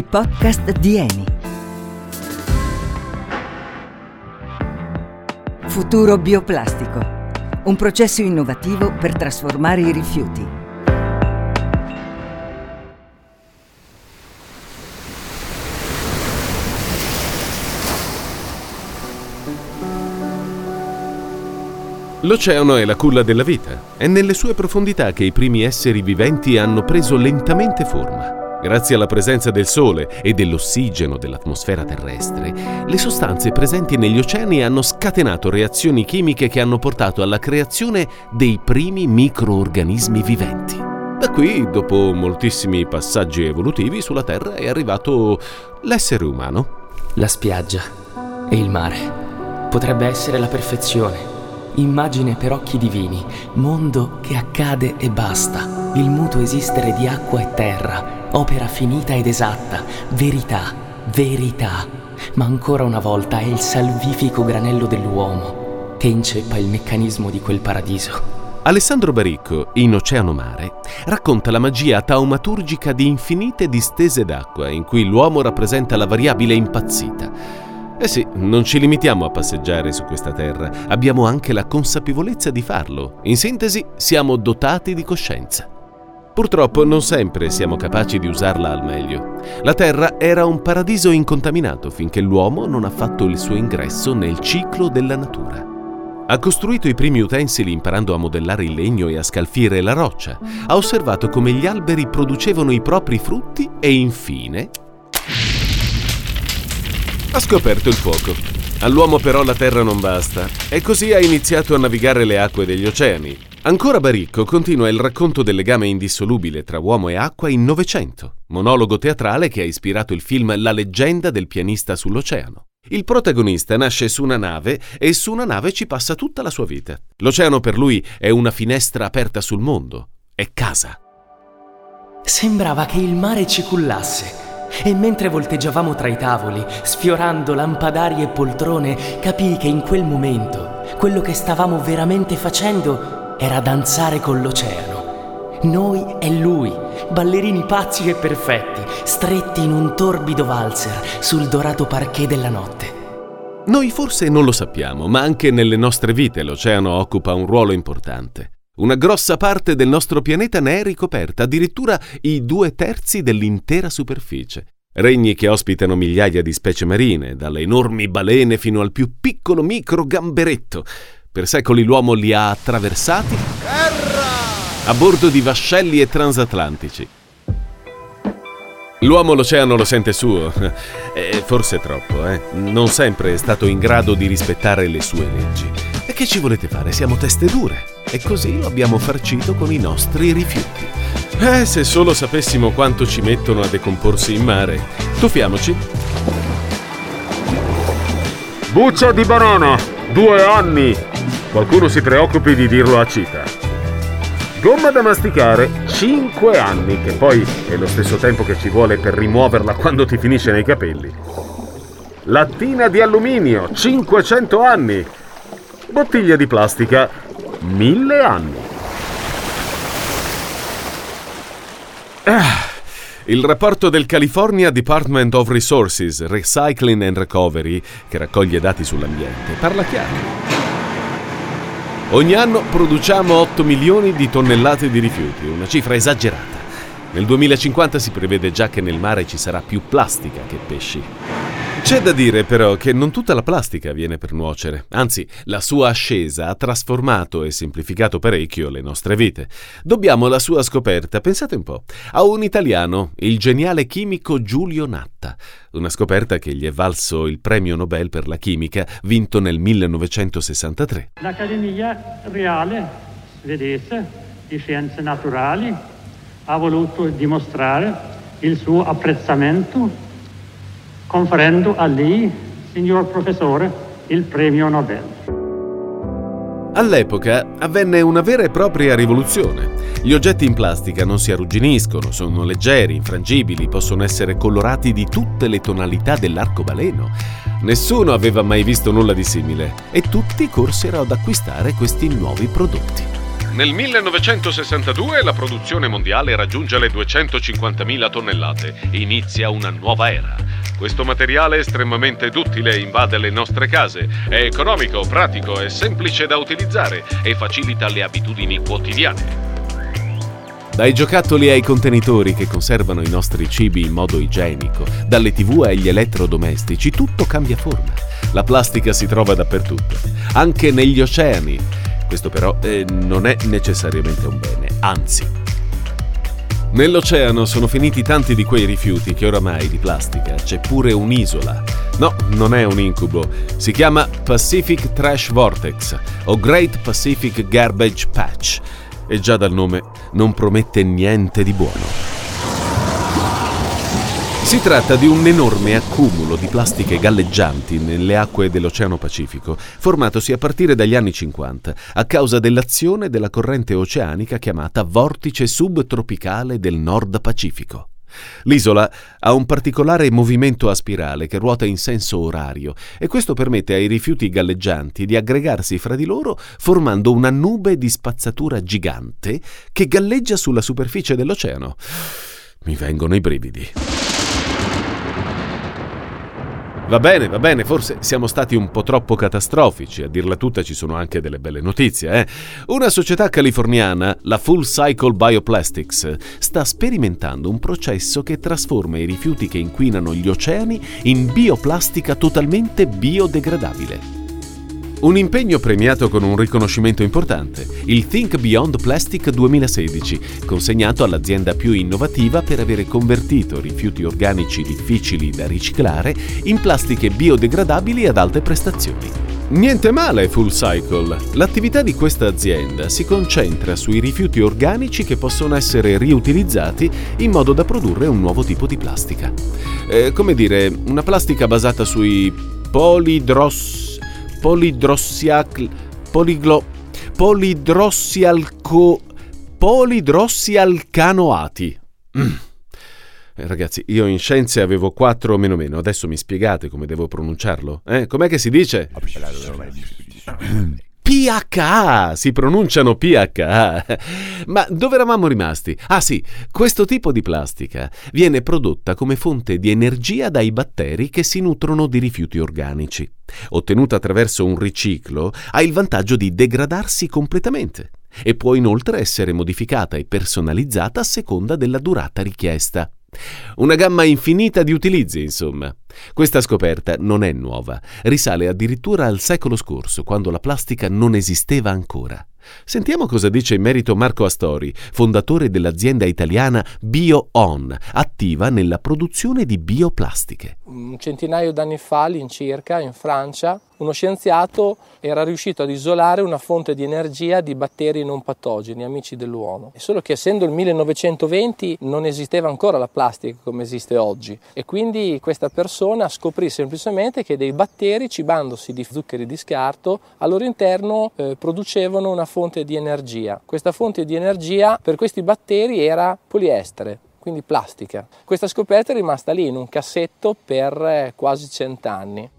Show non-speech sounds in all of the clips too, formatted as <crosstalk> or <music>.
i podcast di Eni. Futuro bioplastico. Un processo innovativo per trasformare i rifiuti. L'oceano è la culla della vita. È nelle sue profondità che i primi esseri viventi hanno preso lentamente forma. Grazie alla presenza del Sole e dell'ossigeno dell'atmosfera terrestre, le sostanze presenti negli oceani hanno scatenato reazioni chimiche che hanno portato alla creazione dei primi microorganismi viventi. Da qui, dopo moltissimi passaggi evolutivi sulla Terra, è arrivato l'essere umano. La spiaggia e il mare. Potrebbe essere la perfezione. Immagine per occhi divini, mondo che accade e basta. Il mutuo esistere di acqua e terra, opera finita ed esatta, verità, verità. Ma ancora una volta è il salvifico granello dell'uomo che inceppa il meccanismo di quel paradiso. Alessandro Baricco, in Oceano Mare, racconta la magia taumaturgica di infinite distese d'acqua in cui l'uomo rappresenta la variabile impazzita. Eh sì, non ci limitiamo a passeggiare su questa terra, abbiamo anche la consapevolezza di farlo. In sintesi, siamo dotati di coscienza. Purtroppo non sempre siamo capaci di usarla al meglio. La Terra era un paradiso incontaminato finché l'uomo non ha fatto il suo ingresso nel ciclo della natura. Ha costruito i primi utensili imparando a modellare il legno e a scalfire la roccia. Ha osservato come gli alberi producevano i propri frutti e infine ha scoperto il fuoco. All'uomo però la terra non basta e così ha iniziato a navigare le acque degli oceani, Ancora Baricco continua il racconto del legame indissolubile tra uomo e acqua in Novecento, monologo teatrale che ha ispirato il film La leggenda del pianista sull'oceano. Il protagonista nasce su una nave e su una nave ci passa tutta la sua vita. L'oceano per lui è una finestra aperta sul mondo, è casa. Sembrava che il mare ci cullasse. E mentre volteggiavamo tra i tavoli, sfiorando lampadari e poltrone, capii che in quel momento quello che stavamo veramente facendo era danzare con l'oceano. Noi e lui, ballerini pazzi e perfetti, stretti in un torbido valzer sul dorato parquet della notte. Noi forse non lo sappiamo, ma anche nelle nostre vite l'oceano occupa un ruolo importante. Una grossa parte del nostro pianeta ne è ricoperta, addirittura i due terzi dell'intera superficie. Regni che ospitano migliaia di specie marine, dalle enormi balene fino al più piccolo micro gamberetto. Per secoli l'uomo li ha attraversati a bordo di vascelli e transatlantici. L'uomo l'oceano lo sente suo, e forse troppo, eh? Non sempre è stato in grado di rispettare le sue leggi. E che ci volete fare? Siamo teste dure. E così lo abbiamo farcito con i nostri rifiuti. Eh, se solo sapessimo quanto ci mettono a decomporsi in mare. Tuffiamoci. Buccia di banana! Due anni! Qualcuno si preoccupi di dirlo a cita. Gomma da masticare, 5 anni, che poi è lo stesso tempo che ci vuole per rimuoverla quando ti finisce nei capelli. Lattina di alluminio, 500 anni. Bottiglia di plastica, 1000 anni. Ah. Il rapporto del California Department of Resources, Recycling and Recovery, che raccoglie dati sull'ambiente, parla chiaro. Ogni anno produciamo 8 milioni di tonnellate di rifiuti, una cifra esagerata. Nel 2050 si prevede già che nel mare ci sarà più plastica che pesci. C'è da dire però che non tutta la plastica viene per nuocere, anzi la sua ascesa ha trasformato e semplificato parecchio le nostre vite. Dobbiamo la sua scoperta, pensate un po', a un italiano, il geniale chimico Giulio Natta, una scoperta che gli è valso il premio Nobel per la chimica vinto nel 1963. L'Accademia Reale svedese di Scienze Naturali ha voluto dimostrare il suo apprezzamento conferendo a lei, signor professore, il premio Nobel. All'epoca avvenne una vera e propria rivoluzione. Gli oggetti in plastica non si arrugginiscono, sono leggeri, infrangibili, possono essere colorati di tutte le tonalità dell'arcobaleno. Nessuno aveva mai visto nulla di simile e tutti corsero ad acquistare questi nuovi prodotti. Nel 1962 la produzione mondiale raggiunge le 250.000 tonnellate. Inizia una nuova era. Questo materiale estremamente duttile invade le nostre case. È economico, pratico, è semplice da utilizzare e facilita le abitudini quotidiane. Dai giocattoli ai contenitori che conservano i nostri cibi in modo igienico, dalle tv agli elettrodomestici, tutto cambia forma. La plastica si trova dappertutto, anche negli oceani. Questo però eh, non è necessariamente un bene, anzi. Nell'oceano sono finiti tanti di quei rifiuti che oramai di plastica c'è pure un'isola. No, non è un incubo, si chiama Pacific Trash Vortex o Great Pacific Garbage Patch e già dal nome non promette niente di buono. Si tratta di un enorme accumulo di plastiche galleggianti nelle acque dell'Oceano Pacifico, formatosi a partire dagli anni 50 a causa dell'azione della corrente oceanica chiamata vortice subtropicale del Nord Pacifico. L'isola ha un particolare movimento a spirale che ruota in senso orario e questo permette ai rifiuti galleggianti di aggregarsi fra di loro formando una nube di spazzatura gigante che galleggia sulla superficie dell'oceano. Mi vengono i brividi. Va bene, va bene, forse siamo stati un po' troppo catastrofici, a dirla tutta ci sono anche delle belle notizie. Eh? Una società californiana, la Full Cycle Bioplastics, sta sperimentando un processo che trasforma i rifiuti che inquinano gli oceani in bioplastica totalmente biodegradabile. Un impegno premiato con un riconoscimento importante, il Think Beyond Plastic 2016, consegnato all'azienda più innovativa per avere convertito rifiuti organici difficili da riciclare in plastiche biodegradabili ad alte prestazioni. Niente male Full Cycle. L'attività di questa azienda si concentra sui rifiuti organici che possono essere riutilizzati in modo da produrre un nuovo tipo di plastica. Eh, come dire, una plastica basata sui polidross polidrossiac... poliglo... polidrossialco... polidrossialcanoati. Mm. Eh, ragazzi, io in scienze avevo 4 meno meno, adesso mi spiegate come devo pronunciarlo? Eh? Com'è che si dice? PHA, si pronunciano PHA. <laughs> Ma dove eravamo rimasti? Ah sì, questo tipo di plastica viene prodotta come fonte di energia dai batteri che si nutrono di rifiuti organici. Ottenuta attraverso un riciclo, ha il vantaggio di degradarsi completamente e può inoltre essere modificata e personalizzata a seconda della durata richiesta. Una gamma infinita di utilizzi, insomma. Questa scoperta non è nuova, risale addirittura al secolo scorso, quando la plastica non esisteva ancora. Sentiamo cosa dice in merito Marco Astori, fondatore dell'azienda italiana BioOn, attiva nella produzione di bioplastiche. Un centinaio d'anni fa, all'incirca, in Francia, uno scienziato era riuscito ad isolare una fonte di energia di batteri non patogeni, amici dell'uomo. Solo che essendo il 1920 non esisteva ancora la plastica come esiste oggi e quindi questa persona scoprì semplicemente che dei batteri cibandosi di zuccheri di scarto al loro interno eh, producevano una fonte di energia. Questa fonte di energia per questi batteri era poliestere, quindi plastica. Questa scoperta è rimasta lì in un cassetto per eh, quasi cent'anni.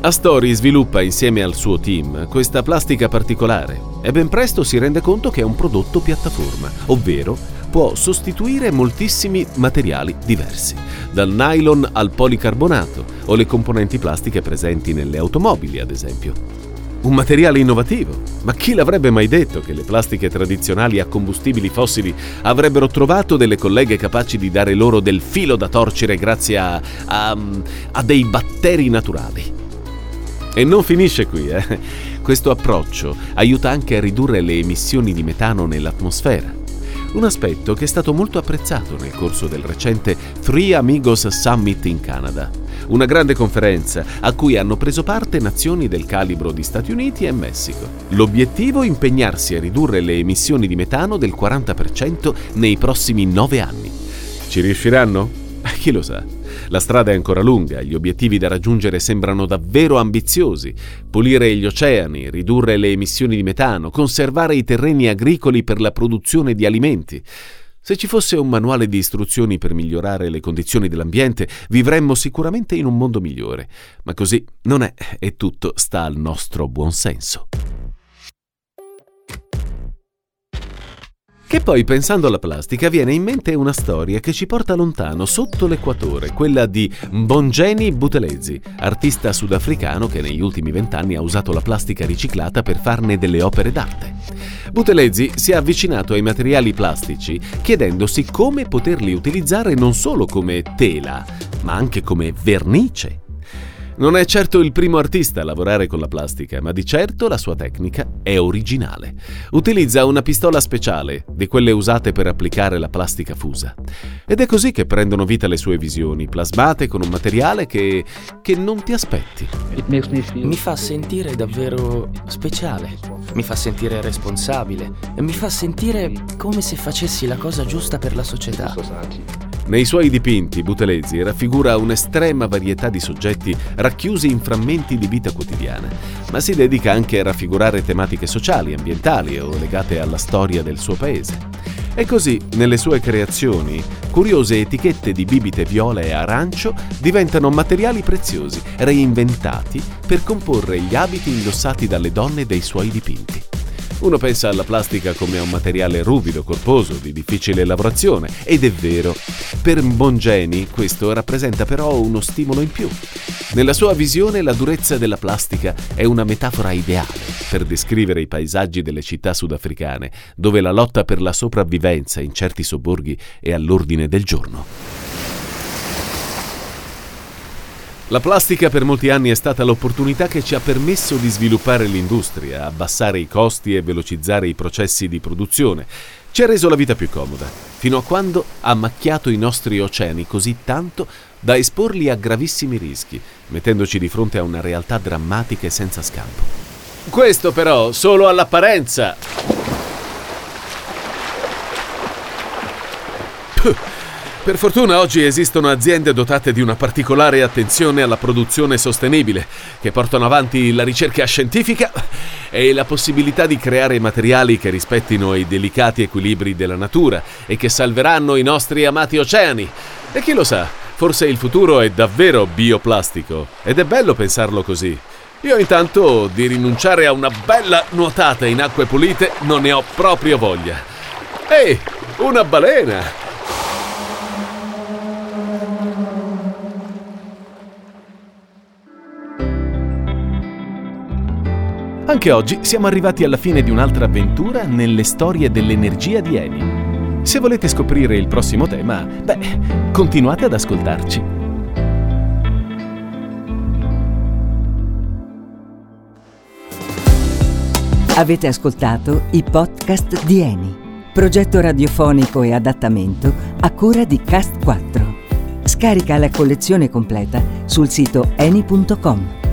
Astori sviluppa insieme al suo team questa plastica particolare e ben presto si rende conto che è un prodotto piattaforma, ovvero può sostituire moltissimi materiali diversi, dal nylon al policarbonato o le componenti plastiche presenti nelle automobili, ad esempio. Un materiale innovativo, ma chi l'avrebbe mai detto che le plastiche tradizionali a combustibili fossili avrebbero trovato delle colleghe capaci di dare loro del filo da torcere grazie a, a, a dei batteri naturali? E non finisce qui, eh. Questo approccio aiuta anche a ridurre le emissioni di metano nell'atmosfera. Un aspetto che è stato molto apprezzato nel corso del recente Three Amigos Summit in Canada, una grande conferenza a cui hanno preso parte nazioni del calibro di Stati Uniti e Messico. L'obiettivo è impegnarsi a ridurre le emissioni di metano del 40% nei prossimi nove anni. Ci riusciranno? <laughs> Chi lo sa? La strada è ancora lunga, gli obiettivi da raggiungere sembrano davvero ambiziosi. Pulire gli oceani, ridurre le emissioni di metano, conservare i terreni agricoli per la produzione di alimenti. Se ci fosse un manuale di istruzioni per migliorare le condizioni dell'ambiente, vivremmo sicuramente in un mondo migliore. Ma così non è e tutto sta al nostro buon poi, pensando alla plastica, viene in mente una storia che ci porta lontano, sotto l'equatore, quella di Mbongeni Butelezi, artista sudafricano che negli ultimi vent'anni ha usato la plastica riciclata per farne delle opere d'arte. Butelezi si è avvicinato ai materiali plastici chiedendosi come poterli utilizzare non solo come tela, ma anche come vernice non è certo il primo artista a lavorare con la plastica, ma di certo la sua tecnica è originale. Utilizza una pistola speciale, di quelle usate per applicare la plastica fusa. Ed è così che prendono vita le sue visioni, plasmate con un materiale che, che non ti aspetti. Mi fa sentire davvero speciale, mi fa sentire responsabile mi fa sentire come se facessi la cosa giusta per la società. Nei suoi dipinti Butelezzi raffigura un'estrema varietà di soggetti racchiusi in frammenti di vita quotidiana, ma si dedica anche a raffigurare tematiche sociali, ambientali o legate alla storia del suo paese. E così, nelle sue creazioni, curiose etichette di bibite viola e arancio diventano materiali preziosi, reinventati per comporre gli abiti indossati dalle donne dei suoi dipinti. Uno pensa alla plastica come a un materiale ruvido, corposo, di difficile lavorazione, ed è vero. Per Bongeni questo rappresenta però uno stimolo in più. Nella sua visione la durezza della plastica è una metafora ideale per descrivere i paesaggi delle città sudafricane, dove la lotta per la sopravvivenza in certi sobborghi è all'ordine del giorno. La plastica per molti anni è stata l'opportunità che ci ha permesso di sviluppare l'industria, abbassare i costi e velocizzare i processi di produzione. Ci ha reso la vita più comoda, fino a quando ha macchiato i nostri oceani così tanto da esporli a gravissimi rischi, mettendoci di fronte a una realtà drammatica e senza scampo. Questo però solo all'apparenza. Puh. Per fortuna oggi esistono aziende dotate di una particolare attenzione alla produzione sostenibile, che portano avanti la ricerca scientifica e la possibilità di creare materiali che rispettino i delicati equilibri della natura e che salveranno i nostri amati oceani. E chi lo sa, forse il futuro è davvero bioplastico ed è bello pensarlo così. Io intanto di rinunciare a una bella nuotata in acque pulite non ne ho proprio voglia. Ehi, una balena! Anche oggi siamo arrivati alla fine di un'altra avventura nelle storie dell'energia di Eni. Se volete scoprire il prossimo tema, beh, continuate ad ascoltarci. Avete ascoltato i podcast di Eni, progetto radiofonico e adattamento a cura di Cast 4. Scarica la collezione completa sul sito eni.com.